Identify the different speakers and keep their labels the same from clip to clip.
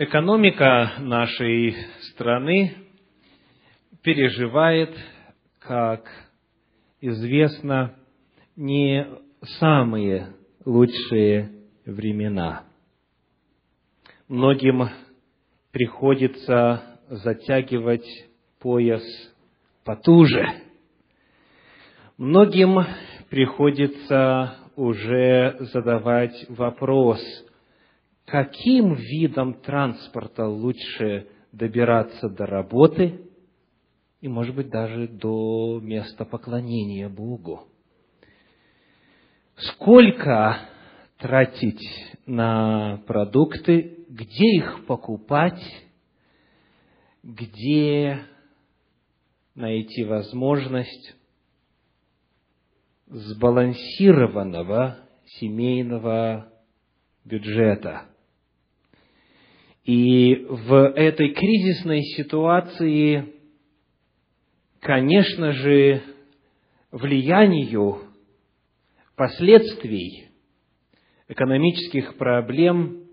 Speaker 1: Экономика нашей страны переживает, как известно, не самые лучшие времена. Многим приходится затягивать пояс потуже. Многим приходится уже задавать вопрос – каким видом транспорта лучше добираться до работы и, может быть, даже до места поклонения Богу. Сколько тратить на продукты, где их покупать, где найти возможность сбалансированного семейного бюджета – и в этой кризисной ситуации, конечно же, влиянию последствий экономических проблем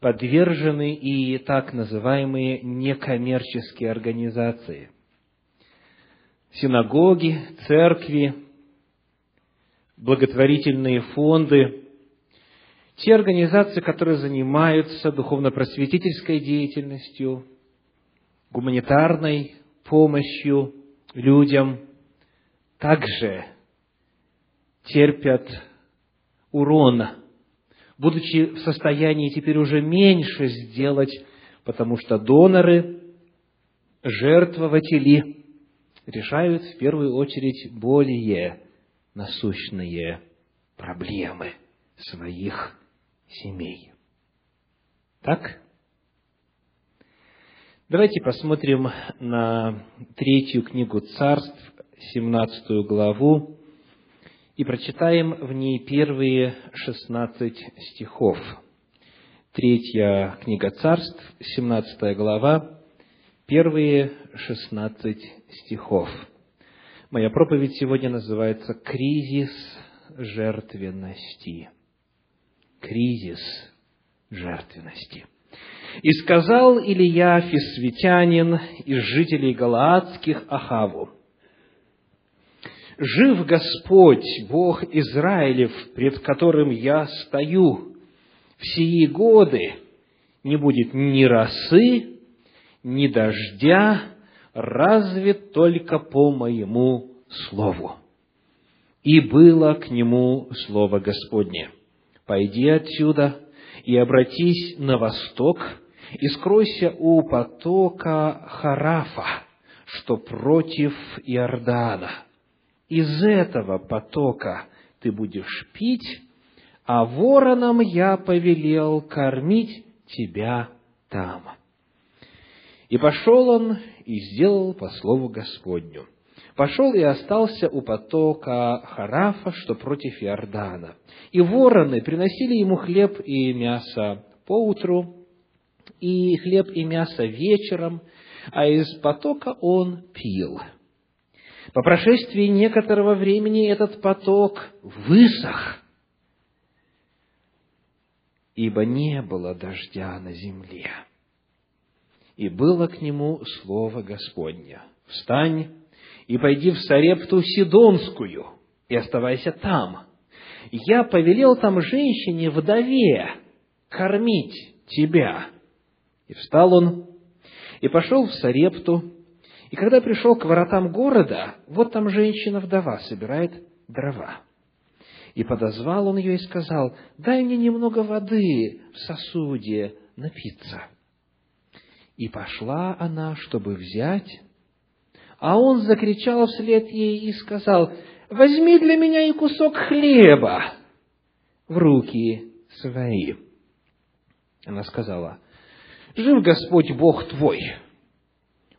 Speaker 1: подвержены и так называемые некоммерческие организации. Синагоги, церкви, благотворительные фонды – те организации, которые занимаются духовно-просветительской деятельностью, гуманитарной помощью людям, также терпят урон, будучи в состоянии теперь уже меньше сделать, потому что доноры, жертвователи решают в первую очередь более насущные проблемы своих семей. Так? Давайте посмотрим на третью книгу царств, 17 главу, и прочитаем в ней первые 16 стихов. Третья книга царств, 17 глава, первые 16 стихов. Моя проповедь сегодня называется «Кризис жертвенности» кризис жертвенности. «И сказал Илья Фисветянин из жителей Галаадских Ахаву, «Жив Господь, Бог Израилев, пред которым я стою, в сии годы не будет ни росы, ни дождя, разве только по моему слову». И было к нему слово Господне – пойди отсюда и обратись на восток, и скройся у потока Харафа, что против Иордана. Из этого потока ты будешь пить, а воронам я повелел кормить тебя там. И пошел он и сделал по слову Господню пошел и остался у потока Харафа, что против Иордана. И вороны приносили ему хлеб и мясо поутру, и хлеб и мясо вечером, а из потока он пил. По прошествии некоторого времени этот поток высох, ибо не было дождя на земле. И было к нему слово Господне. Встань, и пойди в Сарепту Сидонскую, и оставайся там. Я повелел там женщине, вдове, кормить тебя. И встал он, и пошел в Сарепту, и когда пришел к воротам города, вот там женщина-вдова собирает дрова. И подозвал он ее и сказал, дай мне немного воды в сосуде напиться. И пошла она, чтобы взять, а он закричал вслед ей и сказал, «Возьми для меня и кусок хлеба в руки свои». Она сказала, «Жив Господь Бог твой,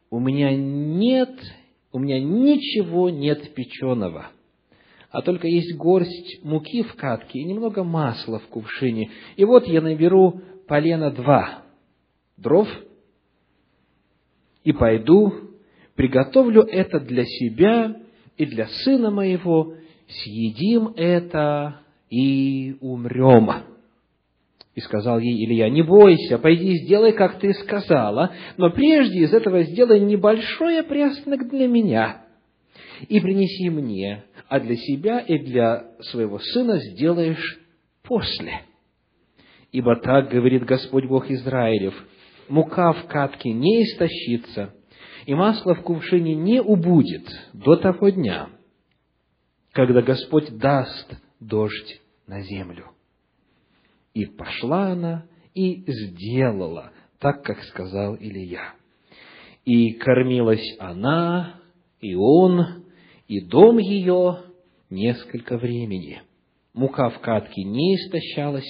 Speaker 1: у меня нет, у меня ничего нет печеного, а только есть горсть муки в катке и немного масла в кувшине. И вот я наберу полена два дров и пойду приготовлю это для себя и для сына моего, съедим это и умрем. И сказал ей Илья, не бойся, пойди и сделай, как ты сказала, но прежде из этого сделай небольшой опряснок для меня и принеси мне, а для себя и для своего сына сделаешь после. Ибо так говорит Господь Бог Израилев, мука в катке не истощится, и масло в кувшине не убудет до того дня, когда Господь даст дождь на землю. И пошла она и сделала так, как сказал Илья. И кормилась она, и он, и дом ее несколько времени. Мука в катке не истощалась,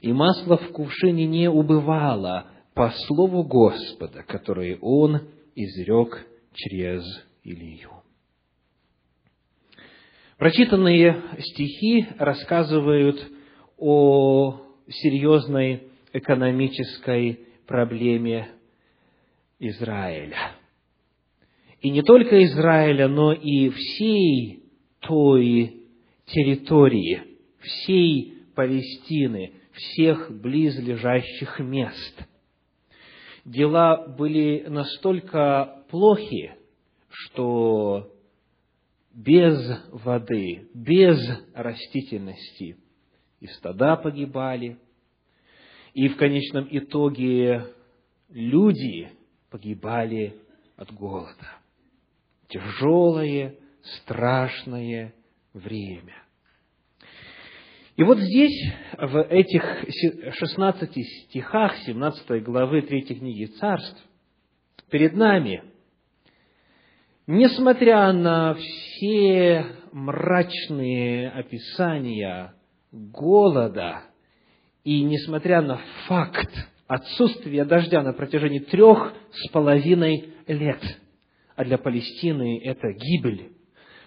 Speaker 1: и масло в кувшине не убывало по слову Господа, которое он изрек через Илью. Прочитанные стихи рассказывают о серьезной экономической проблеме Израиля. И не только Израиля, но и всей той территории, всей Палестины, всех близлежащих мест. Дела были настолько плохи, что без воды, без растительности и стада погибали, и в конечном итоге люди погибали от голода. Тяжелое, страшное время. И вот здесь, в этих 16 стихах 17 главы 3 книги Царств, перед нами, несмотря на все мрачные описания голода, и несмотря на факт отсутствия дождя на протяжении трех с половиной лет, а для Палестины это гибель,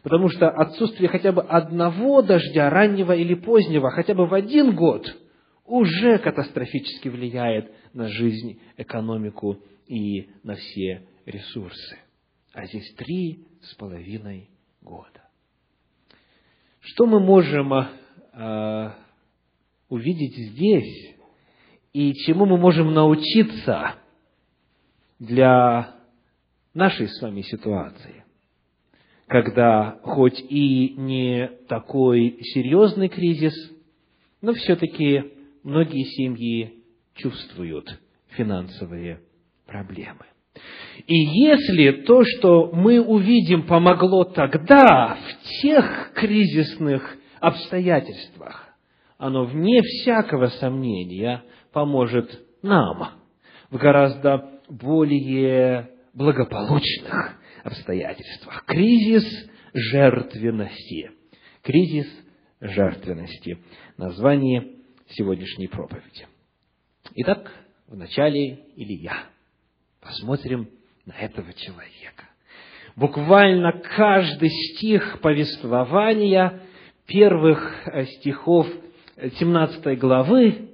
Speaker 1: потому что отсутствие хотя бы одного дождя, раннего или позднего, хотя бы в один год, уже катастрофически влияет на жизнь, экономику и на все ресурсы. А здесь три с половиной года. Что мы можем э, увидеть здесь и чему мы можем научиться для нашей с вами ситуации? Когда хоть и не такой серьезный кризис, но все-таки многие семьи чувствуют финансовые проблемы. И если то, что мы увидим, помогло тогда, в тех кризисных обстоятельствах, оно, вне всякого сомнения, поможет нам в гораздо более благополучных обстоятельствах. Кризис жертвенности. Кризис жертвенности. Название сегодняшней проповеди. Итак, в начале Илья. Посмотрим на этого человека. Буквально каждый стих повествования первых э, стихов 17 главы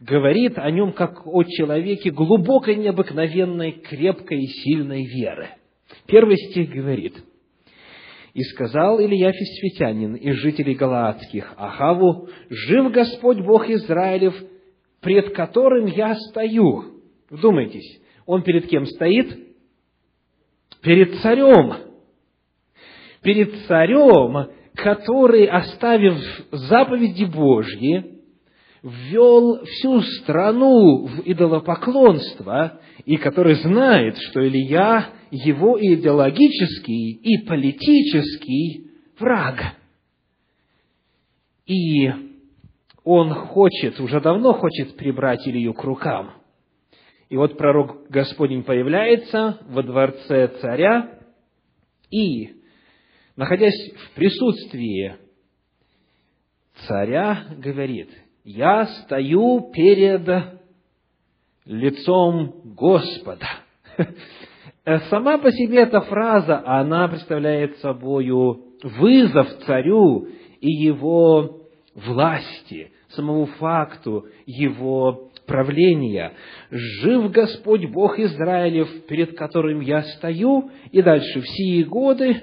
Speaker 1: говорит о нем как о человеке глубокой, необыкновенной, крепкой и сильной веры. Первый стих говорит, «И сказал Илья Фисфитянин из жителей Галаадских Ахаву, «Жив Господь Бог Израилев, пред которым я стою». Вдумайтесь, он перед кем стоит? Перед царем. Перед царем, который, оставив заповеди Божьи, ввел всю страну в идолопоклонство, и который знает, что Илья его идеологический и политический враг. И он хочет, уже давно хочет прибрать Илью к рукам. И вот пророк Господень появляется во дворце царя и, находясь в присутствии царя, говорит – я стою перед лицом Господа. Сама по себе эта фраза, она представляет собою вызов царю и его власти, самому факту его правления. «Жив Господь Бог Израилев, перед которым я стою, и дальше в сии годы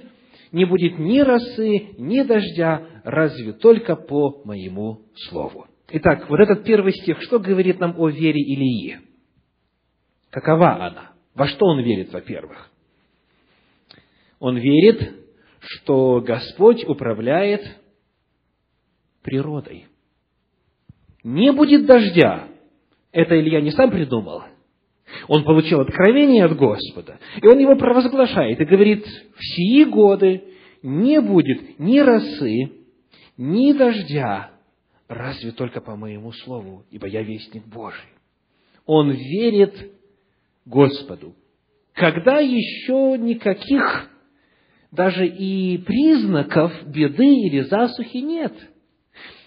Speaker 1: не будет ни росы, ни дождя, разве только по моему слову». Итак, вот этот первый стих, что говорит нам о вере Илии? Какова она? Во что он верит, во-первых? Он верит, что Господь управляет природой. Не будет дождя. Это Илья не сам придумал. Он получил откровение от Господа, и он его провозглашает и говорит, в сии годы не будет ни росы, ни дождя, разве только по моему слову, ибо я вестник Божий. Он верит Господу. Когда еще никаких даже и признаков беды или засухи нет.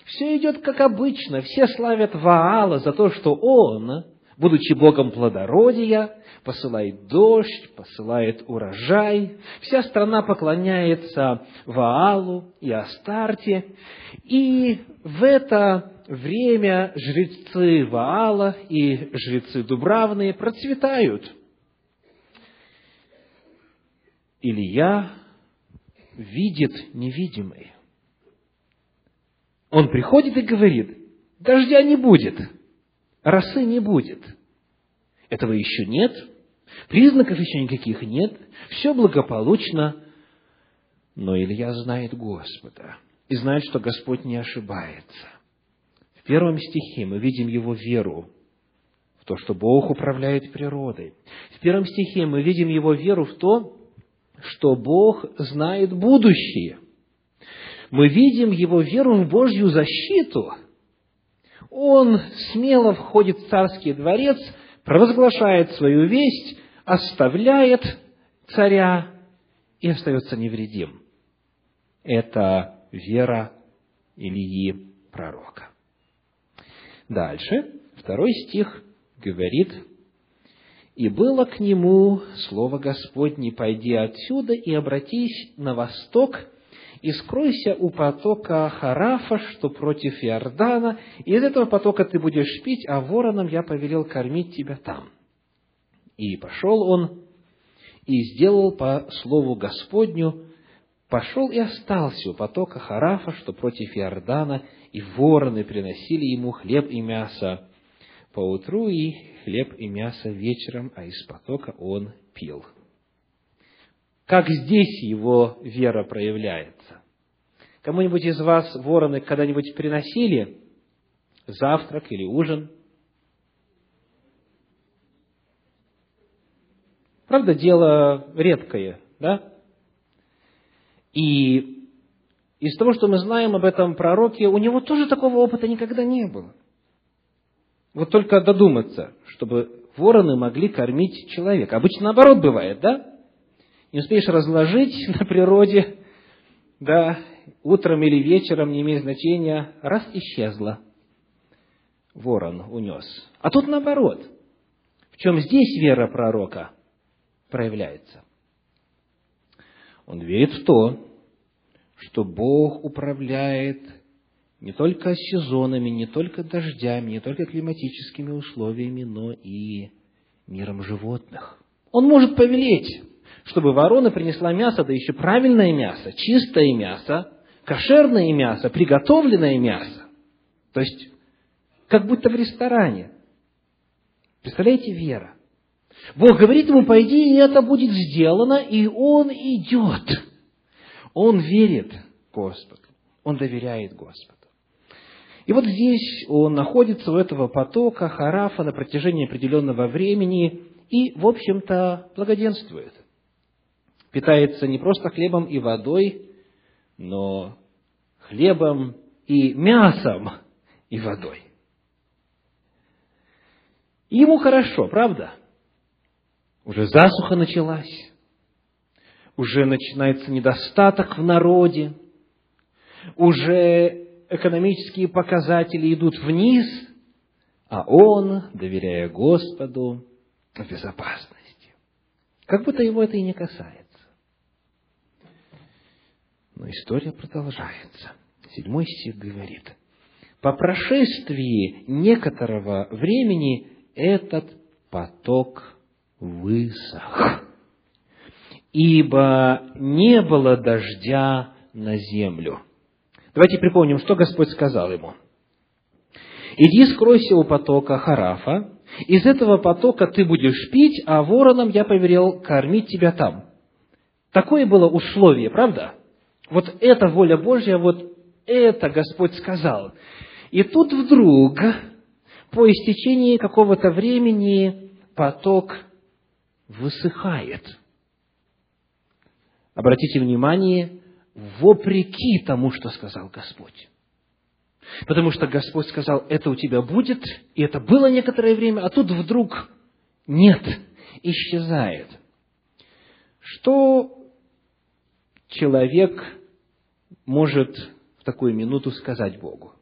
Speaker 1: Все идет как обычно. Все славят Ваала за то, что он, будучи Богом плодородия, посылает дождь, посылает урожай. Вся страна поклоняется Ваалу и Астарте. И в это время жрецы Ваала и жрецы Дубравные процветают. Илья видит невидимый. Он приходит и говорит, дождя не будет, росы не будет. Этого еще нет, признаков еще никаких нет, все благополучно, но Илья знает Господа и знает, что Господь не ошибается. В первом стихе мы видим его веру в то, что Бог управляет природой. В первом стихе мы видим его веру в то, что Бог знает будущее. Мы видим его веру в Божью защиту. Он смело входит в царский дворец, провозглашает свою весть, оставляет царя и остается невредим. Это вера Ильи пророка. Дальше, второй стих говорит, «И было к нему слово Господне, пойди отсюда и обратись на восток, и скройся у потока Харафа, что против Иордана, и из этого потока ты будешь пить, а вороном я повелел кормить тебя там». И пошел он, и сделал по слову Господню, пошел и остался у потока Харафа, что против Иордана, и вороны приносили ему хлеб и мясо поутру, и хлеб и мясо вечером, а из потока он пил. Как здесь его вера проявляется? Кому-нибудь из вас вороны когда-нибудь приносили завтрак или ужин? Правда, дело редкое, да? И из того, что мы знаем об этом пророке, у него тоже такого опыта никогда не было. Вот только додуматься, чтобы вороны могли кормить человека. Обычно наоборот бывает, да? Не успеешь разложить на природе, да, утром или вечером, не имеет значения, раз исчезла. Ворон унес. А тут наоборот. В чем здесь вера пророка проявляется? Он верит в то, что Бог управляет не только сезонами, не только дождями, не только климатическими условиями, но и миром животных. Он может повелеть, чтобы ворона принесла мясо, да еще правильное мясо, чистое мясо, кошерное мясо, приготовленное мясо. То есть, как будто в ресторане. Представляете, вера. Бог говорит ему, пойди, и это будет сделано, и он идет. Он верит Господу, он доверяет Господу. И вот здесь он находится у этого потока Харафа на протяжении определенного времени и, в общем-то, благоденствует. Питается не просто хлебом и водой, но хлебом и мясом и водой. Ему хорошо, правда? Уже засуха началась, уже начинается недостаток в народе, уже экономические показатели идут вниз, а он, доверяя Господу, в безопасности. Как будто его это и не касается. Но история продолжается. Седьмой стих говорит, по прошествии некоторого времени этот поток высох, ибо не было дождя на землю. Давайте припомним, что Господь сказал ему. иди скройся у потока Харафа, из этого потока ты будешь пить, а воронам я поверил кормить тебя там. Такое было условие, правда? Вот это воля Божья, вот это Господь сказал. И тут вдруг, по истечении какого-то времени, поток высыхает. Обратите внимание, вопреки тому, что сказал Господь. Потому что Господь сказал, это у тебя будет, и это было некоторое время, а тут вдруг нет, исчезает. Что человек может в такую минуту сказать Богу?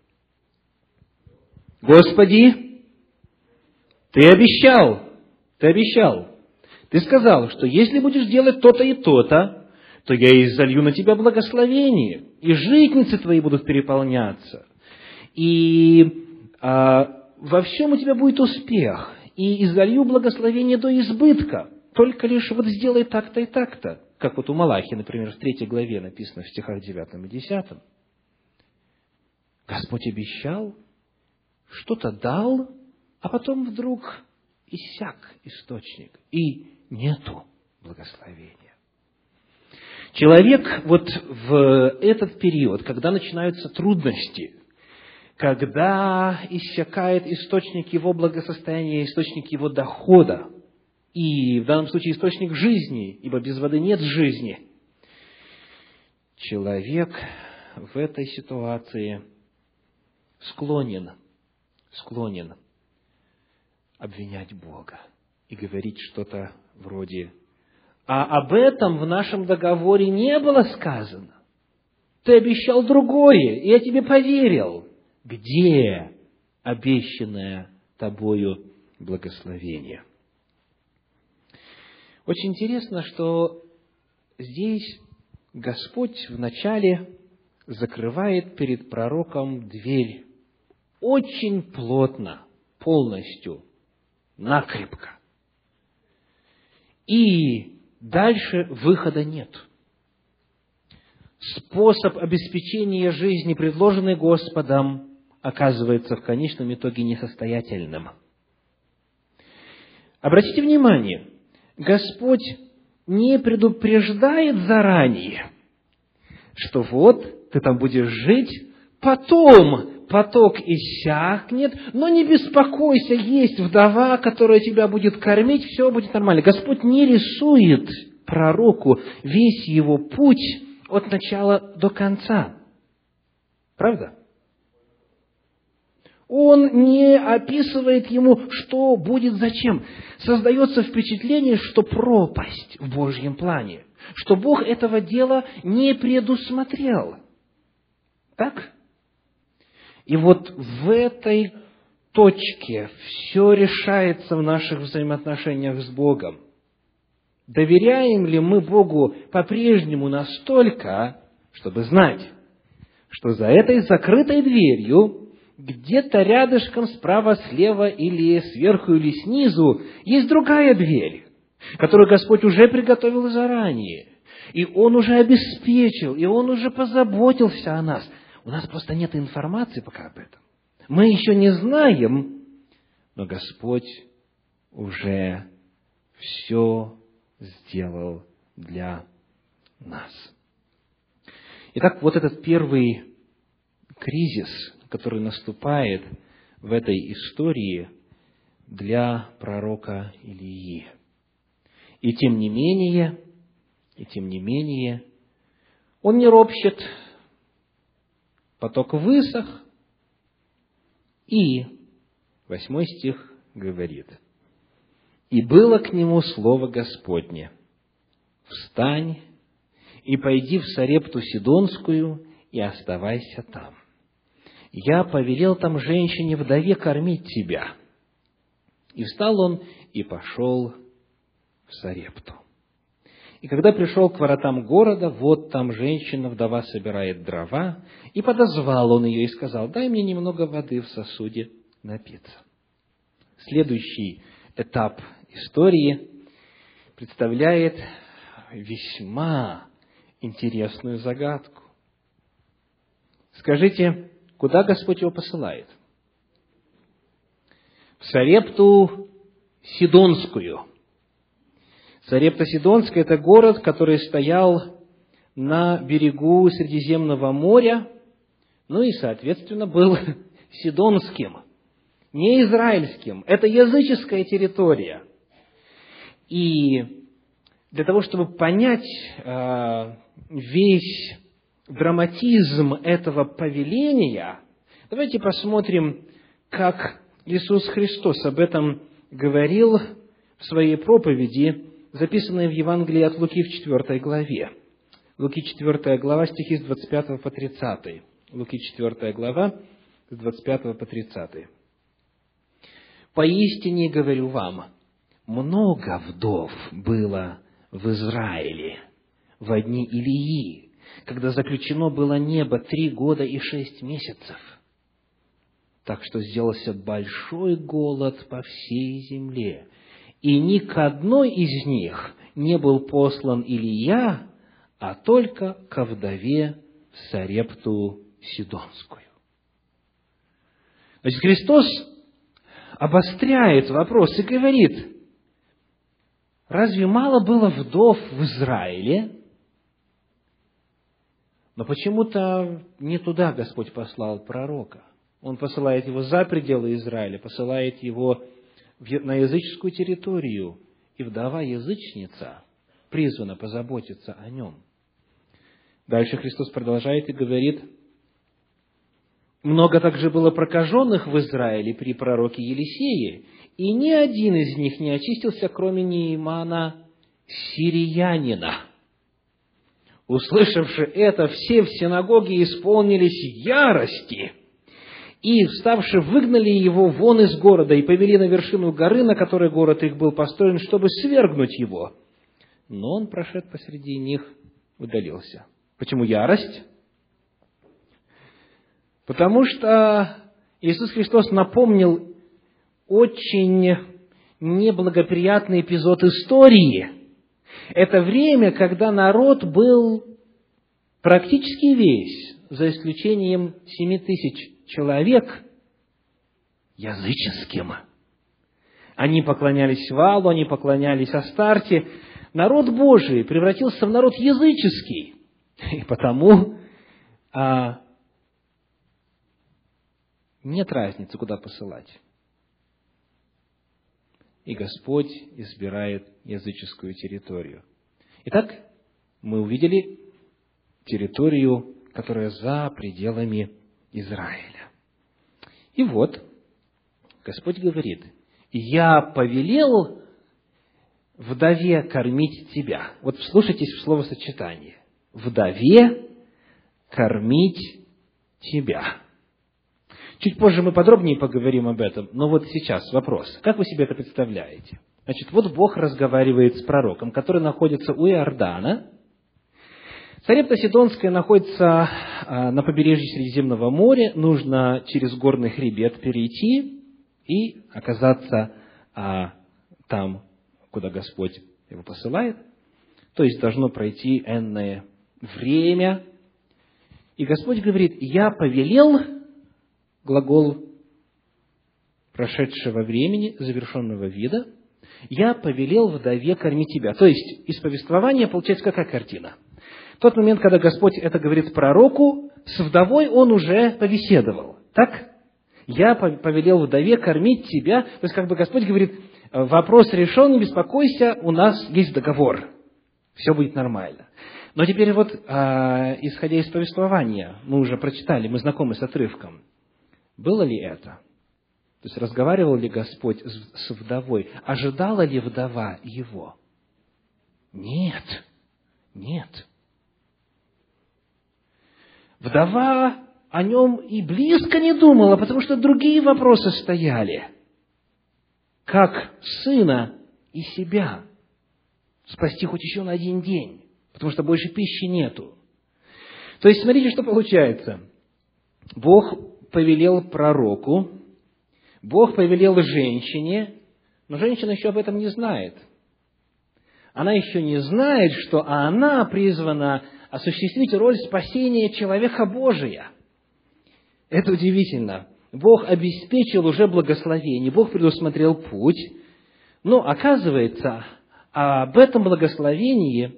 Speaker 1: Господи, ты обещал, ты обещал, ты сказал, что если будешь делать то-то и то-то, то я и залью на тебя благословение, и житницы твои будут переполняться, и а, во всем у тебя будет успех, и изолью благословение до избытка, только лишь вот сделай так-то и так-то, как вот у Малахи, например, в третьей главе написано в стихах 9 и 10. Господь обещал, что-то дал, а потом вдруг иссяк источник, и нету благословения. Человек вот в этот период, когда начинаются трудности, когда иссякает источник его благосостояния, источник его дохода, и в данном случае источник жизни, ибо без воды нет жизни, человек в этой ситуации склонен, склонен обвинять Бога и говорить что-то вроде «А об этом в нашем договоре не было сказано. Ты обещал другое, и я тебе поверил. Где обещанное тобою благословение?» Очень интересно, что здесь Господь вначале закрывает перед пророком дверь очень плотно, полностью, накрепко. И дальше выхода нет. Способ обеспечения жизни, предложенный Господом, оказывается в конечном итоге несостоятельным. Обратите внимание, Господь не предупреждает заранее, что вот ты там будешь жить, потом поток иссякнет, но не беспокойся, есть вдова, которая тебя будет кормить, все будет нормально. Господь не рисует пророку весь его путь от начала до конца. Правда? Он не описывает ему, что будет зачем. Создается впечатление, что пропасть в Божьем плане, что Бог этого дела не предусмотрел. Так? И вот в этой точке все решается в наших взаимоотношениях с Богом. Доверяем ли мы Богу по-прежнему настолько, чтобы знать, что за этой закрытой дверью, где-то рядышком справа, слева или сверху или снизу, есть другая дверь, которую Господь уже приготовил заранее, и Он уже обеспечил, и Он уже позаботился о нас – у нас просто нет информации пока об этом. Мы еще не знаем, но Господь уже все сделал для нас. Итак, вот этот первый кризис, который наступает в этой истории для пророка Илии. И тем не менее, и тем не менее, он не ропщет поток высох, и, восьмой стих говорит, «И было к нему слово Господне, встань и пойди в Сарепту Сидонскую и оставайся там. Я повелел там женщине-вдове кормить тебя». И встал он и пошел в Сарепту. И когда пришел к воротам города, вот там женщина, вдова, собирает дрова, и подозвал он ее и сказал, дай мне немного воды в сосуде напиться. Следующий этап истории представляет весьма интересную загадку. Скажите, куда Господь его посылает? в Сарепту Сидонскую. Сарепта Сидонская – это город, который стоял на берегу Средиземного моря, ну и, соответственно, был сидонским, не израильским. Это языческая территория. И для того, чтобы понять э, весь драматизм этого повеления, давайте посмотрим, как Иисус Христос об этом говорил в своей проповеди, записанной в Евангелии от Луки в 4 главе. Луки 4 глава, стихи с 25 по 30. Луки 4 глава, с 25 по 30. «Поистине говорю вам, много вдов было в Израиле в дни Илии, когда заключено было небо три года и шесть месяцев. Так что сделался большой голод по всей земле, и ни к одной из них не был послан Илия, а только ко вдове Сарепту Сидонскую. Значит, Христос обостряет вопрос и говорит, разве мало было вдов в Израиле? Но почему-то не туда Господь послал пророка. Он посылает его за пределы Израиля, посылает его на языческую территорию, и вдова-язычница призвана позаботиться о нем – Дальше Христос продолжает и говорит, много также было прокаженных в Израиле при пророке Елисее, и ни один из них не очистился, кроме Неймана Сириянина. Услышавши это, все в синагоге исполнились ярости, и, вставши, выгнали его вон из города и повели на вершину горы, на которой город их был построен, чтобы свергнуть его. Но он, прошед посреди них, удалился. Почему ярость? Потому что Иисус Христос напомнил очень неблагоприятный эпизод истории. Это время, когда народ был практически весь, за исключением семи тысяч человек, языческим. Они поклонялись Валу, они поклонялись Астарте. Народ Божий превратился в народ языческий. И потому а, нет разницы, куда посылать. И Господь избирает языческую территорию. Итак, мы увидели территорию, которая за пределами Израиля. И вот, Господь говорит, «Я повелел вдове кормить тебя». Вот вслушайтесь в словосочетание вдове кормить тебя. Чуть позже мы подробнее поговорим об этом, но вот сейчас вопрос. Как вы себе это представляете? Значит, вот Бог разговаривает с пророком, который находится у Иордана. Сарепта Сидонская находится а, на побережье Средиземного моря. Нужно через горный хребет перейти и оказаться а, там, куда Господь его посылает. То есть должно пройти энное время. И Господь говорит, я повелел, глагол прошедшего времени, завершенного вида, я повелел вдове кормить тебя. То есть, из повествования получается какая картина? В тот момент, когда Господь это говорит пророку, с вдовой он уже повеседовал. Так? Я повелел вдове кормить тебя. То есть, как бы Господь говорит, вопрос решен, не беспокойся, у нас есть договор. Все будет нормально. Но теперь вот, а, исходя из повествования, мы уже прочитали, мы знакомы с отрывком. Было ли это? То есть разговаривал ли Господь с вдовой? Ожидала ли вдова его? Нет, нет. Вдова о нем и близко не думала, потому что другие вопросы стояли. Как сына и себя спасти хоть еще на один день? потому что больше пищи нету. То есть, смотрите, что получается. Бог повелел пророку, Бог повелел женщине, но женщина еще об этом не знает. Она еще не знает, что она призвана осуществить роль спасения человека Божия. Это удивительно. Бог обеспечил уже благословение, Бог предусмотрел путь, но оказывается, об этом благословении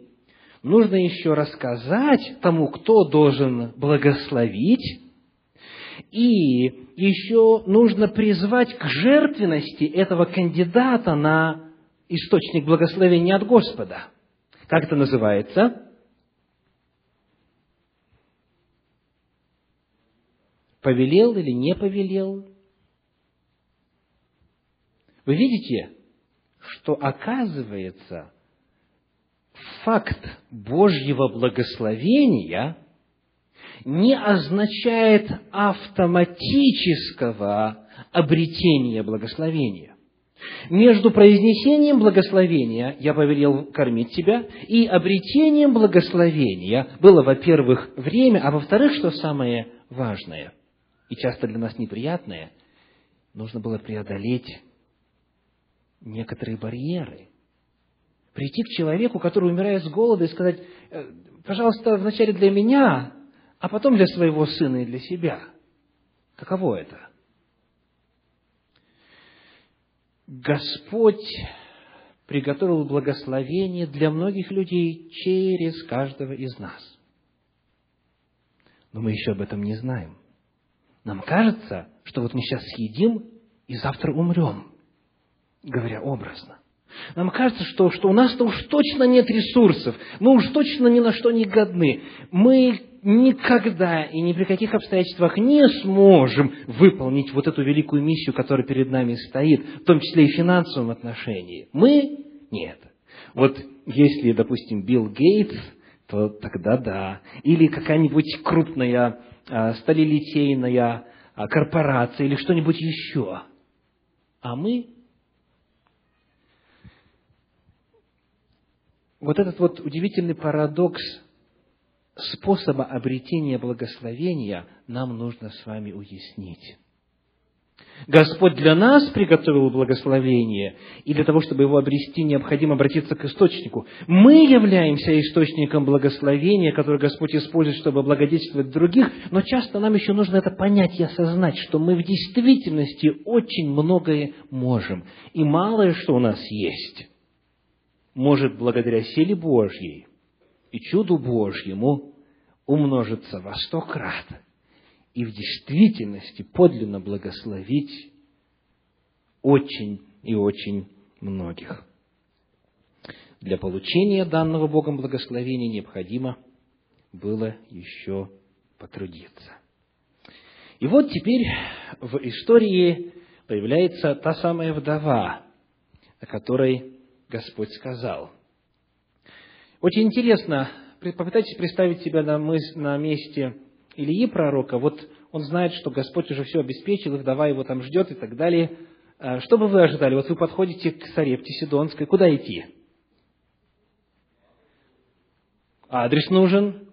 Speaker 1: нужно еще рассказать тому, кто должен благословить, и еще нужно призвать к жертвенности этого кандидата на источник благословения от Господа. Как это называется? Повелел или не повелел? Вы видите, что оказывается факт Божьего благословения не означает автоматического обретения благословения. Между произнесением благословения «я повелел кормить тебя» и обретением благословения было, во-первых, время, а во-вторых, что самое важное и часто для нас неприятное, нужно было преодолеть некоторые барьеры. Прийти к человеку, который умирает с голода, и сказать, «Э, пожалуйста, вначале для меня, а потом для своего сына и для себя. Каково это? Господь приготовил благословение для многих людей через каждого из нас. Но мы еще об этом не знаем. Нам кажется, что вот мы сейчас съедим и завтра умрем, говоря образно. Нам кажется, что, что у нас-то уж точно нет ресурсов, мы уж точно ни на что не годны. Мы никогда и ни при каких обстоятельствах не сможем выполнить вот эту великую миссию, которая перед нами стоит, в том числе и в финансовом отношении. Мы – нет. Вот если, допустим, Билл Гейтс, то тогда да. Или какая-нибудь крупная а, сталелитейная а, корпорация или что-нибудь еще. А мы вот этот вот удивительный парадокс способа обретения благословения нам нужно с вами уяснить. Господь для нас приготовил благословение, и для того, чтобы его обрести, необходимо обратиться к источнику. Мы являемся источником благословения, который Господь использует, чтобы благодетельствовать других, но часто нам еще нужно это понять и осознать, что мы в действительности очень многое можем, и малое, что у нас есть, может благодаря силе Божьей и чуду Божьему умножиться во сто крат и в действительности подлинно благословить очень и очень многих. Для получения данного Богом благословения необходимо было еще потрудиться. И вот теперь в истории появляется та самая вдова, о которой Господь сказал. Очень интересно, попытайтесь представить себя на, мыс, на месте Ильи пророка. Вот он знает, что Господь уже все обеспечил, и вдова его там ждет и так далее. А что бы вы ожидали? Вот вы подходите к Сарепте Сидонской. Куда идти? Адрес нужен?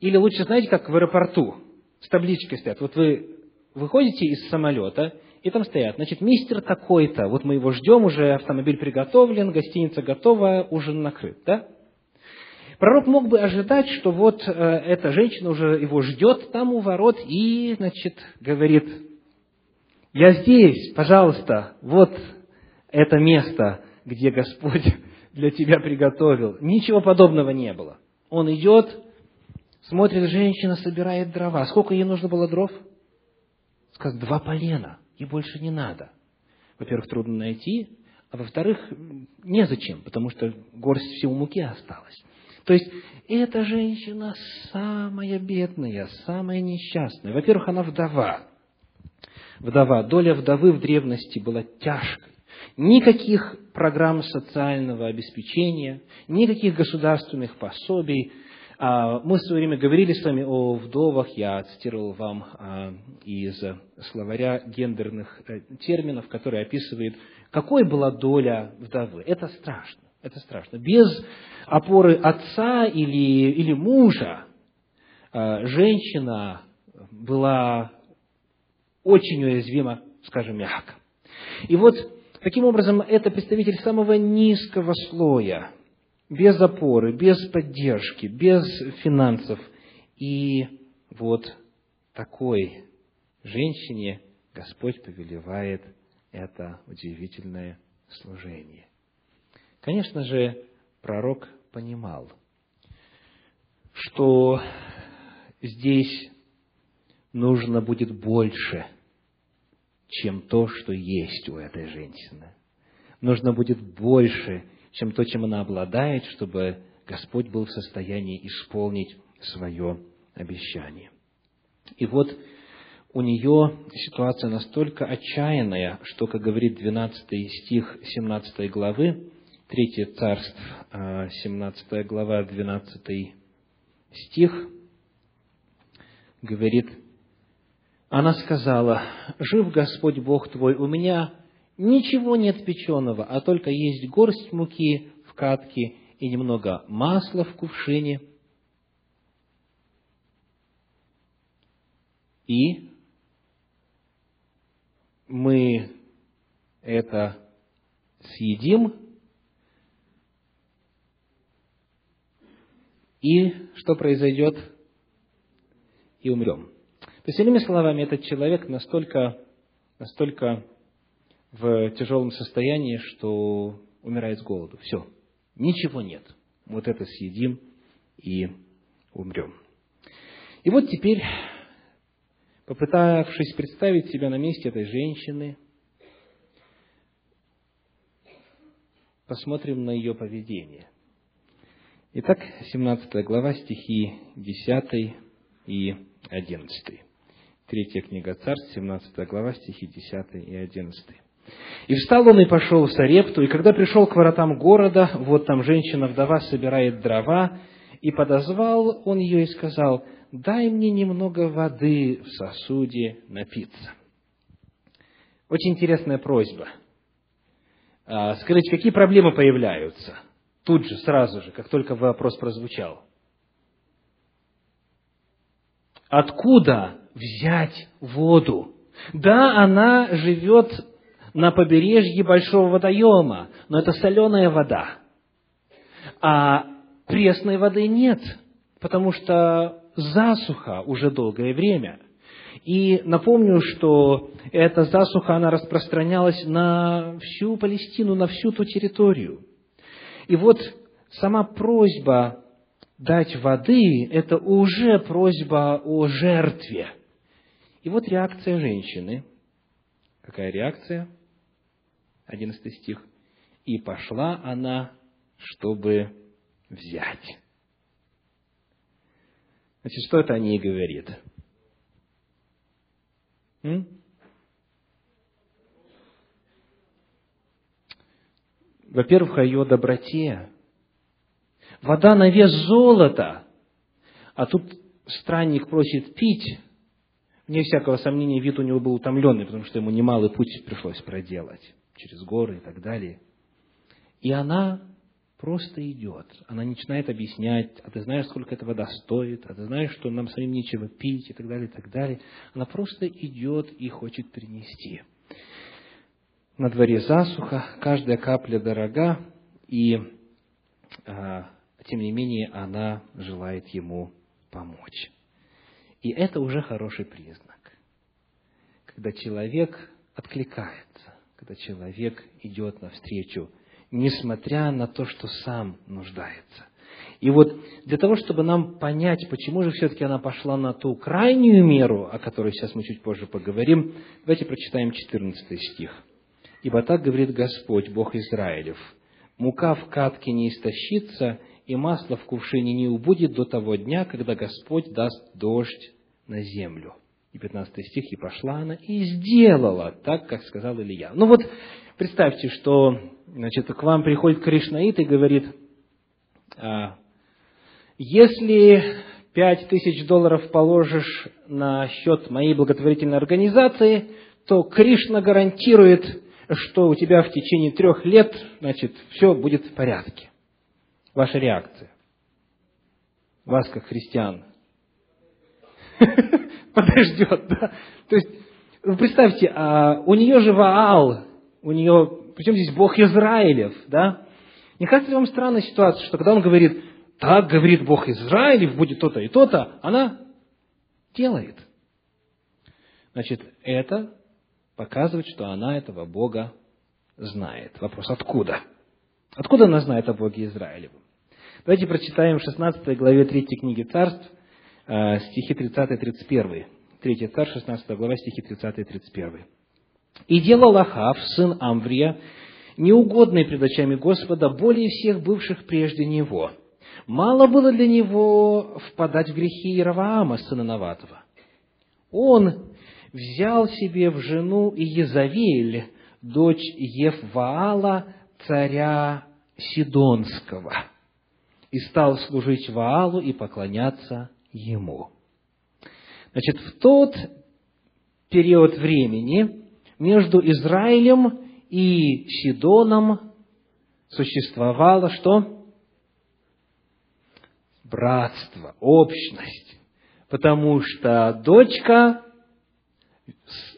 Speaker 1: Или лучше, знаете, как в аэропорту, с табличкой стоят. Вот вы выходите из самолета, и там стоят, значит, мистер такой-то, вот мы его ждем, уже автомобиль приготовлен, гостиница готова, ужин накрыт, да? Пророк мог бы ожидать, что вот э, эта женщина уже его ждет там у ворот и, значит, говорит, я здесь, пожалуйста, вот это место, где Господь для тебя приготовил. Ничего подобного не было. Он идет, смотрит, женщина собирает дрова. Сколько ей нужно было дров? Сказать, два полена, и больше не надо. Во-первых, трудно найти, а во-вторых, незачем, потому что горсть всего муки осталась. То есть, эта женщина самая бедная, самая несчастная. Во-первых, она вдова. Вдова. Доля вдовы в древности была тяжкой. Никаких программ социального обеспечения, никаких государственных пособий. А, мы в свое время говорили с вами о вдовах, я цитировал вам а, из словаря гендерных э, терминов, который описывает, какой была доля вдовы. Это страшно. Это страшно. Без опоры отца или, или мужа э, женщина была очень уязвима, скажем, мягко. И вот, таким образом, это представитель самого низкого слоя, без опоры, без поддержки, без финансов. И вот такой женщине Господь повелевает это удивительное служение. Конечно же, пророк понимал, что здесь нужно будет больше, чем то, что есть у этой женщины. Нужно будет больше, чем то, чем она обладает, чтобы Господь был в состоянии исполнить свое обещание. И вот у нее ситуация настолько отчаянная, что, как говорит 12 стих 17 главы, 3 царств, 17 глава, 12 стих, говорит, она сказала, «Жив Господь Бог твой, у меня ничего нет печеного, а только есть горсть муки в катке и немного масла в кувшине, и мы это съедим, и что произойдет? И умрем. То есть, иными словами, этот человек настолько, настолько в тяжелом состоянии, что умирает с голоду. Все. Ничего нет. Вот это съедим и умрем. И вот теперь попытавшись представить себя на месте этой женщины, посмотрим на ее поведение. Итак, 17 глава, стихи 10 и 11. Третья книга Царств, 17 глава, стихи 10 и 11. «И встал он и пошел в Сарепту, и когда пришел к воротам города, вот там женщина-вдова собирает дрова, и подозвал он ее и сказал, дай мне немного воды в сосуде напиться. Очень интересная просьба. А, скажите, какие проблемы появляются? Тут же, сразу же, как только вопрос прозвучал. Откуда взять воду? Да, она живет на побережье большого водоема, но это соленая вода. А пресной воды нет, потому что засуха уже долгое время. И напомню, что эта засуха, она распространялась на всю Палестину, на всю ту территорию. И вот сама просьба дать воды – это уже просьба о жертве. И вот реакция женщины. Какая реакция? Одиннадцатый стих. «И пошла она, чтобы взять». Значит, что это о ней говорит? М? Во-первых, о ее доброте. Вода на вес золота. А тут странник просит пить. Вне всякого сомнения, вид у него был утомленный, потому что ему немалый путь пришлось проделать через горы и так далее. И она просто идет. Она начинает объяснять, а ты знаешь, сколько эта вода стоит, а ты знаешь, что нам самим нечего пить и так далее, и так далее. Она просто идет и хочет принести. На дворе засуха, каждая капля дорога, и а, тем не менее она желает ему помочь. И это уже хороший признак. Когда человек откликается, когда человек идет навстречу несмотря на то, что сам нуждается. И вот для того, чтобы нам понять, почему же все-таки она пошла на ту крайнюю меру, о которой сейчас мы чуть позже поговорим, давайте прочитаем 14 стих. «Ибо так говорит Господь, Бог Израилев, мука в катке не истощится, и масло в кувшине не убудет до того дня, когда Господь даст дождь на землю». И 15 стих, «И пошла она, и сделала так, как сказал Илья». Ну вот, представьте, что значит, к вам приходит Кришнаит и говорит, «А, если пять тысяч долларов положишь на счет моей благотворительной организации, то Кришна гарантирует, что у тебя в течение трех лет, значит, все будет в порядке. Ваша реакция. Вас, как христиан, подождет, да? То есть, представьте, а у нее же Ваал, у нее причем здесь Бог Израилев, да? Не кажется ли вам странная ситуация, что когда он говорит, так говорит Бог Израилев, будет то-то и то-то, она делает. Значит, это показывает, что она этого Бога знает. Вопрос, откуда? Откуда она знает о Боге Израилевом? Давайте прочитаем в 16 главе 3 книги Царств, э, стихи 30-31. 3 Царств, 16 глава, стихи 30-31. «И делал Ахав, сын Амврия, неугодный пред очами Господа, более всех бывших прежде него. Мало было для него впадать в грехи Иераваама, сына Наватова. Он взял себе в жену Иезавель, дочь Евваала, царя Сидонского, и стал служить Ваалу и поклоняться ему. Значит, в тот период времени между Израилем и Сидоном существовало что? Братство, общность. Потому что дочка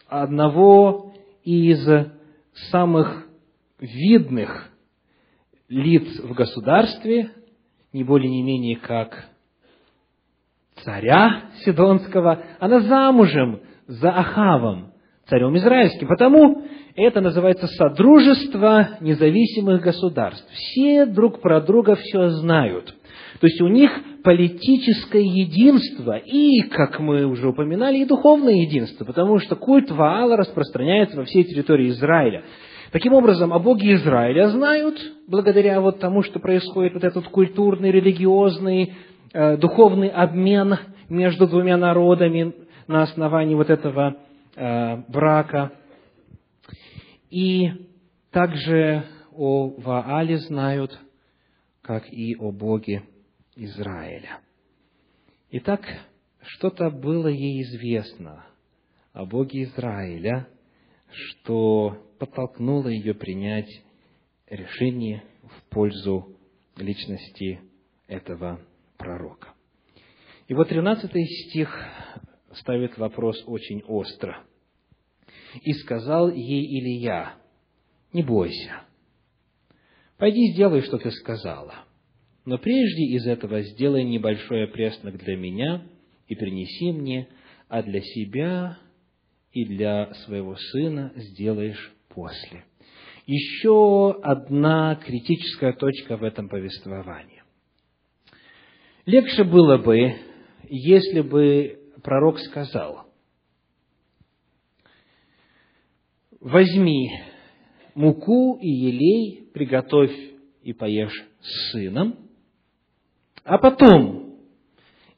Speaker 1: одного из самых видных лиц в государстве, не более не менее как царя Сидонского, она замужем за Ахавом, царем израильским. Потому это называется содружество независимых государств. Все друг про друга все знают. То есть у них политическое единство и, как мы уже упоминали, и духовное единство, потому что культ Ваала распространяется во всей территории Израиля. Таким образом, о Боге Израиля знают, благодаря вот тому, что происходит вот этот культурный, религиозный, э, духовный обмен между двумя народами на основании вот этого э, брака. И также о Ваале знают, как и о Боге Израиля. Итак, что-то было ей известно о Боге Израиля, что подтолкнуло ее принять решение в пользу личности этого пророка. И вот 13 стих ставит вопрос очень остро. «И сказал ей Илия, не бойся, пойди сделай, что ты сказала, но прежде из этого сделай небольшой опреснок для меня и принеси мне, а для себя и для своего сына сделаешь после. Еще одна критическая точка в этом повествовании. Легче было бы, если бы пророк сказал, возьми муку и елей, приготовь и поешь с сыном, а потом,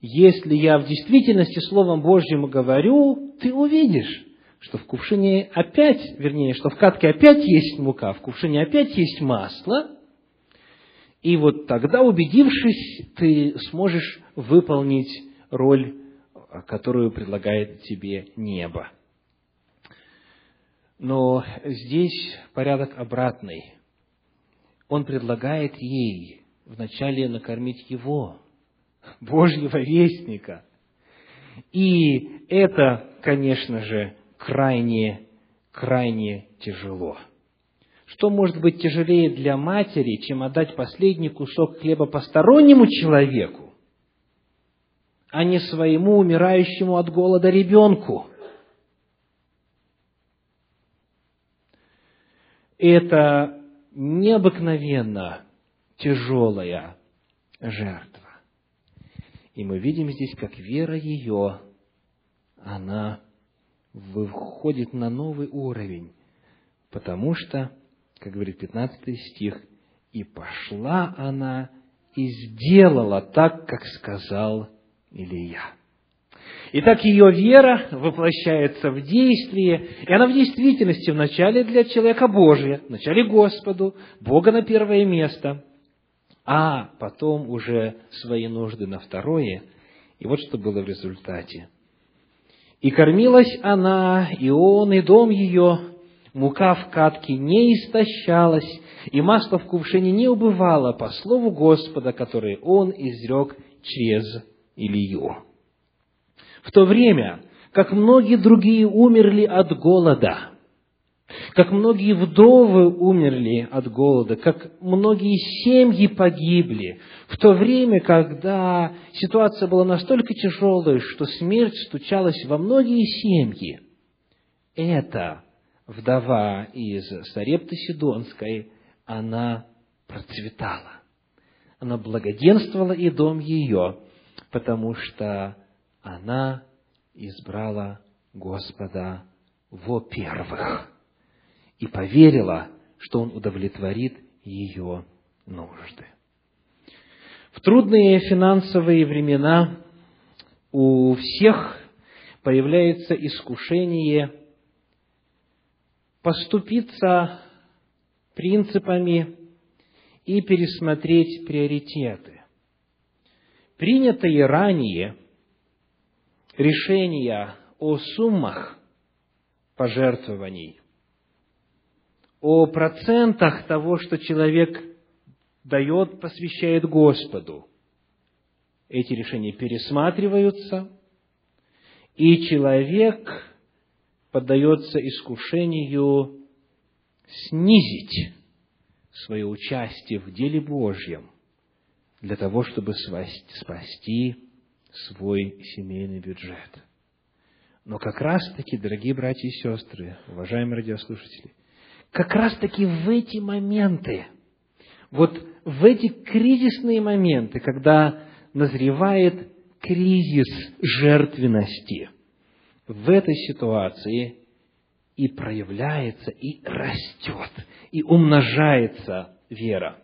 Speaker 1: если я в действительности Словом Божьим говорю, ты увидишь, что в кувшине опять, вернее, что в катке опять есть мука, в кувшине опять есть масло, и вот тогда, убедившись, ты сможешь выполнить роль, которую предлагает тебе небо. Но здесь порядок обратный. Он предлагает ей вначале накормить его, Божьего вестника. И это, конечно же, крайне, крайне тяжело. Что может быть тяжелее для матери, чем отдать последний кусок хлеба постороннему человеку, а не своему умирающему от голода ребенку? Это необыкновенно тяжелая жертва. И мы видим здесь, как вера ее, она выходит на новый уровень, потому что, как говорит 15 стих, «И пошла она и сделала так, как сказал Илия». Итак, ее вера воплощается в действие, и она в действительности вначале для человека Божия, вначале Господу, Бога на первое место, а потом уже свои нужды на второе. И вот что было в результате. И кормилась она, и он, и дом ее, мука в катке не истощалась, и масло в кувшине не убывало по слову Господа, которое он изрек через Илью. В то время, как многие другие умерли от голода, как многие вдовы умерли от голода, как многие семьи погибли, в то время, когда ситуация была настолько тяжелой, что смерть стучалась во многие семьи, это вдова из Сарепты Сидонской, она процветала. Она благоденствовала и дом ее, потому что она избрала Господа во-первых и поверила, что Он удовлетворит ее нужды. В трудные финансовые времена у всех появляется искушение поступиться принципами и пересмотреть приоритеты. Принятые ранее решения о суммах пожертвований, о процентах того, что человек дает, посвящает Господу. Эти решения пересматриваются, и человек поддается искушению снизить свое участие в деле Божьем для того, чтобы спасти свой семейный бюджет. Но как раз-таки, дорогие братья и сестры, уважаемые радиослушатели, как раз-таки в эти моменты, вот в эти кризисные моменты, когда назревает кризис жертвенности, в этой ситуации и проявляется, и растет, и умножается вера.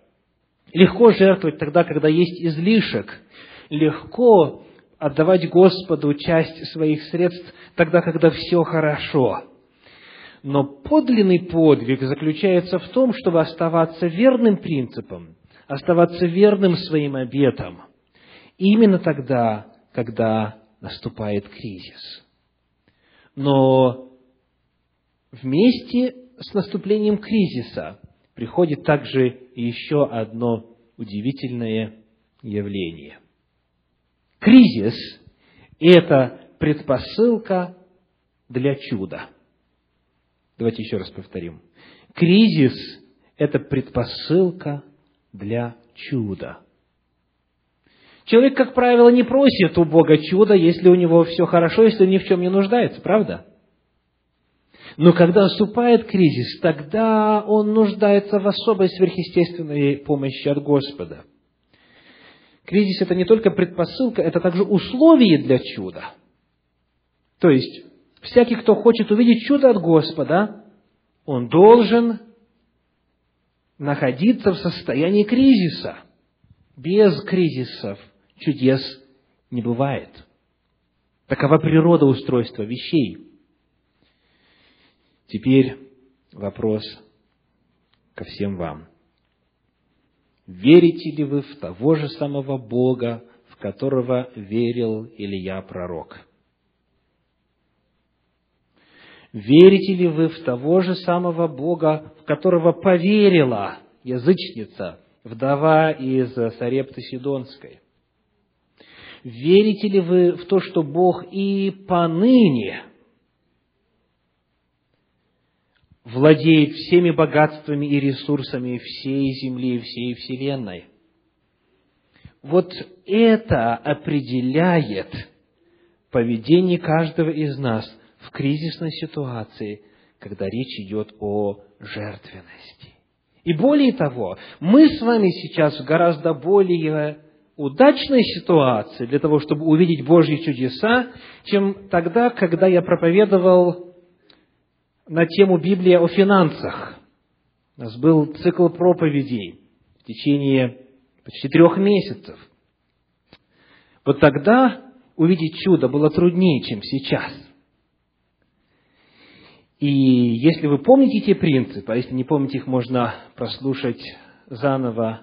Speaker 1: Легко жертвовать тогда, когда есть излишек. Легко отдавать Господу часть своих средств тогда, когда все хорошо. Но подлинный подвиг заключается в том, чтобы оставаться верным принципам, оставаться верным своим обетам. Именно тогда, когда наступает кризис. Но вместе с наступлением кризиса приходит также еще одно удивительное явление. Кризис – это предпосылка для чуда. Давайте еще раз повторим. Кризис – это предпосылка для чуда. Человек, как правило, не просит у Бога чуда, если у него все хорошо, если он ни в чем не нуждается, правда? Но когда наступает кризис, тогда он нуждается в особой сверхъестественной помощи от Господа. Кризис – это не только предпосылка, это также условие для чуда. То есть, всякий, кто хочет увидеть чудо от Господа, он должен находиться в состоянии кризиса. Без кризисов чудес не бывает. Такова природа устройства вещей. Теперь вопрос ко всем вам. Верите ли вы в того же самого Бога, в которого верил Илья пророк? Верите ли вы в того же самого Бога, в которого поверила язычница, вдова из Сарепты Сидонской? Верите ли вы в то, что Бог и поныне владеет всеми богатствами и ресурсами всей земли и всей вселенной. Вот это определяет поведение каждого из нас в кризисной ситуации, когда речь идет о жертвенности. И более того, мы с вами сейчас в гораздо более удачной ситуации для того, чтобы увидеть Божьи чудеса, чем тогда, когда я проповедовал на тему Библия о финансах. У нас был цикл проповедей в течение почти трех месяцев. Вот тогда увидеть чудо было труднее, чем сейчас. И если вы помните эти принципы, а если не помните их, можно прослушать заново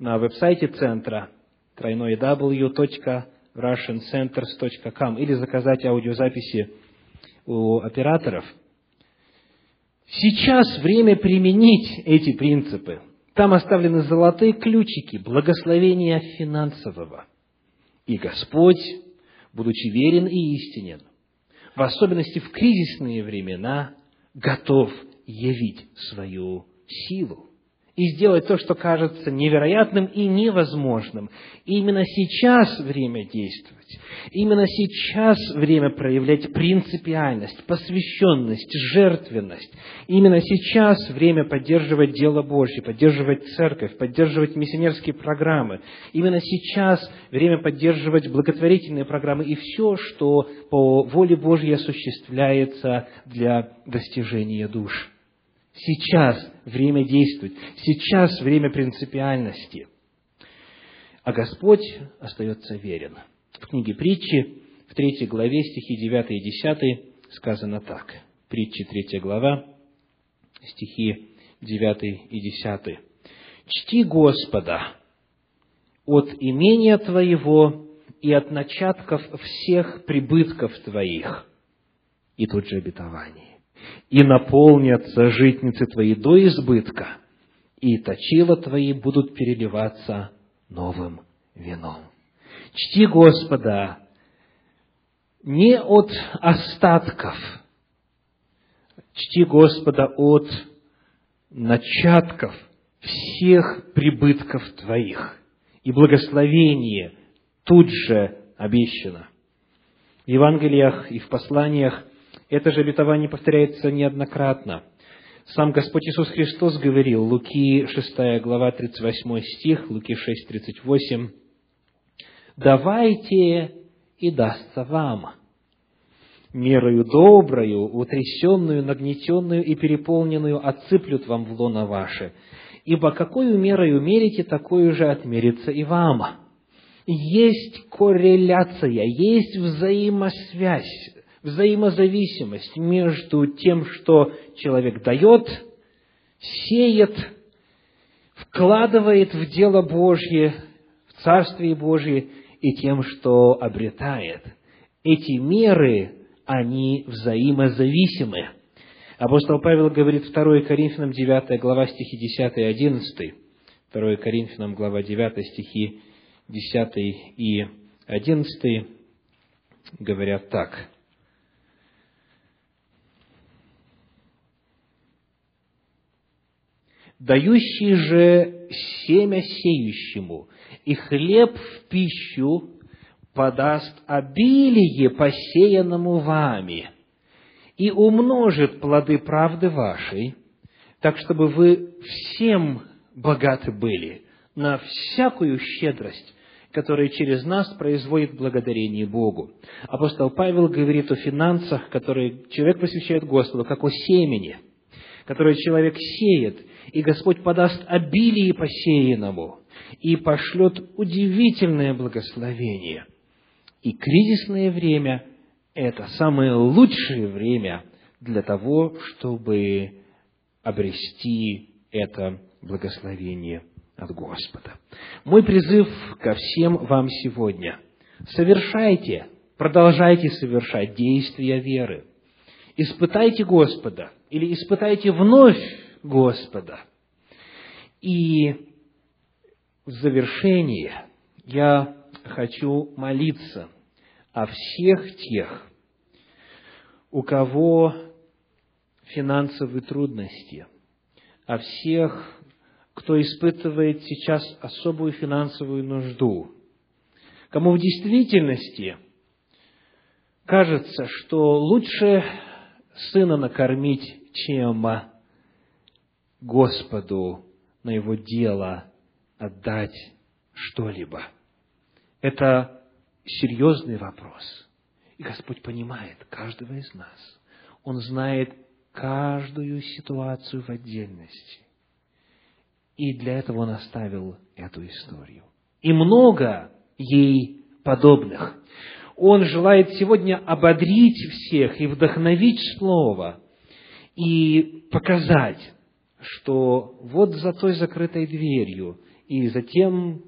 Speaker 1: на веб-сайте центра тройной w.russiancenters.com или заказать аудиозаписи у операторов – Сейчас время применить эти принципы. Там оставлены золотые ключики благословения финансового. И Господь, будучи верен и истинен, в особенности в кризисные времена, готов явить свою силу. И сделать то, что кажется невероятным и невозможным. И именно сейчас время действовать. Именно сейчас время проявлять принципиальность, посвященность, жертвенность. Именно сейчас время поддерживать дело Божье, поддерживать церковь, поддерживать миссионерские программы. Именно сейчас время поддерживать благотворительные программы и все, что по воле Божьей осуществляется для достижения душ. Сейчас время действовать. Сейчас время принципиальности. А Господь остается верен. В книге притчи, в третьей главе, стихи 9 и 10 сказано так. Притчи, третья глава, стихи 9 и 10. «Чти Господа от имения Твоего и от начатков всех прибытков Твоих». И тут же обетование и наполнятся житницы твои до избытка, и точила твои будут переливаться новым вином. Чти Господа не от остатков, чти Господа от начатков всех прибытков твоих, и благословение тут же обещано. В Евангелиях и в посланиях это же обетование повторяется неоднократно. Сам Господь Иисус Христос говорил, Луки 6 глава 38 стих, Луки 6, 38, «Давайте, и дастся вам, мерою доброю, утрясенную, нагнетенную и переполненную отсыплют вам в лоно ваше, ибо какую мерою мерите, такую же отмерится и вам». Есть корреляция, есть взаимосвязь взаимозависимость между тем, что человек дает, сеет, вкладывает в дело Божье, в Царствие Божье, и тем, что обретает. Эти меры, они взаимозависимы. Апостол Павел говорит 2 Коринфянам 9 глава стихи 10 и 11. 2 Коринфянам глава 9 стихи 10 и 11 говорят так – дающий же семя сеющему, и хлеб в пищу подаст обилие посеянному вами, и умножит плоды правды вашей, так чтобы вы всем богаты были на всякую щедрость, которая через нас производит благодарение Богу. Апостол Павел говорит о финансах, которые человек посвящает Господу, как о семени, которое человек сеет – и Господь подаст обилие посеянному и пошлет удивительное благословение. И кризисное время – это самое лучшее время для того, чтобы обрести это благословение от Господа. Мой призыв ко всем вам сегодня – совершайте, продолжайте совершать действия веры. Испытайте Господа или испытайте вновь Господа. И в завершение я хочу молиться о всех тех, у кого финансовые трудности, о всех, кто испытывает сейчас особую финансовую нужду, кому в действительности кажется, что лучше сына накормить, чем Господу на Его дело отдать что-либо. Это серьезный вопрос. И Господь понимает каждого из нас. Он знает каждую ситуацию в отдельности. И для этого Он оставил эту историю. И много ей подобных. Он желает сегодня ободрить всех и вдохновить Слово, и показать, что вот за той закрытой дверью и за тем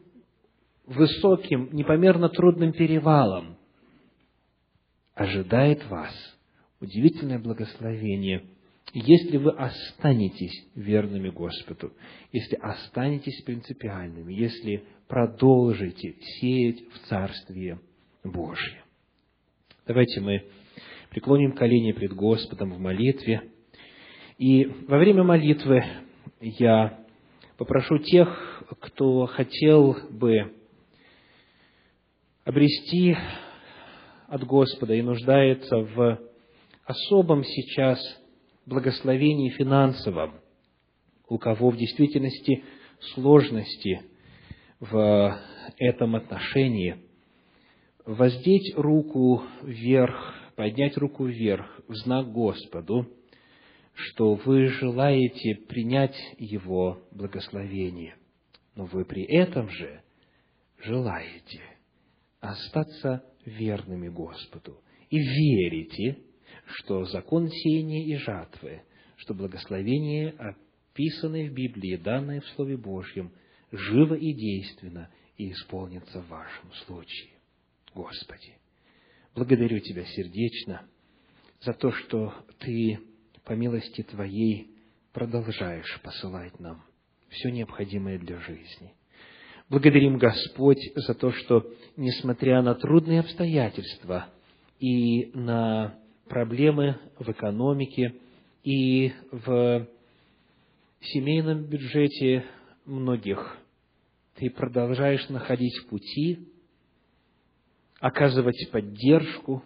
Speaker 1: высоким, непомерно трудным перевалом ожидает вас удивительное благословение, если вы останетесь верными Господу, если останетесь принципиальными, если продолжите сеять в Царствие Божье. Давайте мы преклоним колени пред Господом в молитве – и во время молитвы я Попрошу тех, кто хотел бы обрести от Господа и нуждается в особом сейчас благословении финансовом, у кого в действительности сложности в этом отношении, воздеть руку вверх, поднять руку вверх в знак Господу, что вы желаете принять Его благословение, но вы при этом же желаете остаться верными Господу и верите, что закон сеяния и жатвы, что благословение, описанное в Библии, данное в Слове Божьем, живо и действенно и исполнится в вашем случае. Господи, благодарю Тебя сердечно за то, что Ты по милости Твоей продолжаешь посылать нам все необходимое для жизни. Благодарим, Господь, за то, что, несмотря на трудные обстоятельства и на проблемы в экономике и в семейном бюджете многих, Ты продолжаешь находить пути, оказывать поддержку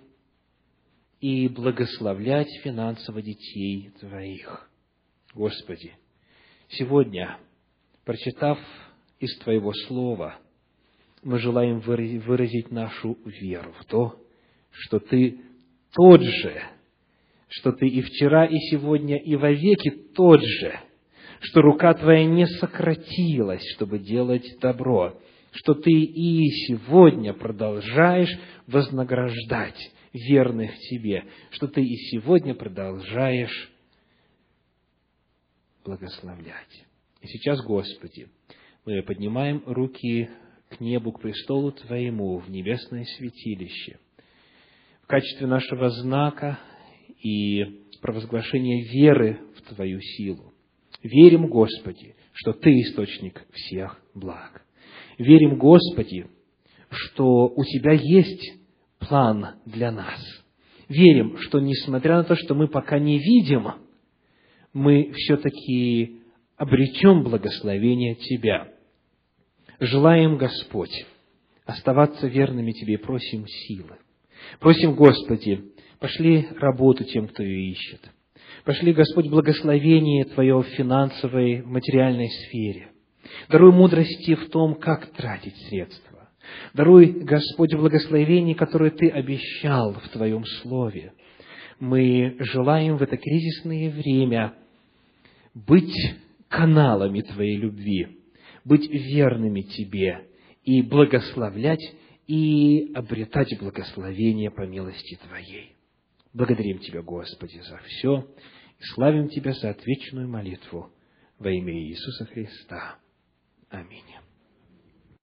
Speaker 1: и благословлять финансово детей Твоих. Господи, сегодня, прочитав из Твоего Слова, мы желаем выразить нашу веру в то, что Ты тот же, что Ты и вчера, и сегодня, и вовеки тот же, что рука Твоя не сократилась, чтобы делать добро, что Ты и сегодня продолжаешь вознаграждать верных Тебе, что Ты и сегодня продолжаешь благословлять. И сейчас, Господи, мы поднимаем руки к небу, к престолу Твоему, в небесное святилище, в качестве нашего знака и провозглашения веры в Твою силу. Верим, Господи, что Ты источник всех благ. Верим, Господи, что у Тебя есть план для нас. Верим, что несмотря на то, что мы пока не видим, мы все-таки обретем благословение Тебя. Желаем, Господь, оставаться верными Тебе просим силы. Просим, Господи, пошли работу тем, кто ее ищет. Пошли, Господь, благословение Твое в финансовой, материальной сфере. Даруй мудрости в том, как тратить средства. Даруй, Господь, благословение, которое Ты обещал в Твоем Слове. Мы желаем в это кризисное время быть каналами Твоей любви, быть верными Тебе и благословлять и обретать благословение по милости Твоей. Благодарим Тебя, Господи, за все и славим Тебя за отвечную молитву во имя Иисуса Христа. Аминь.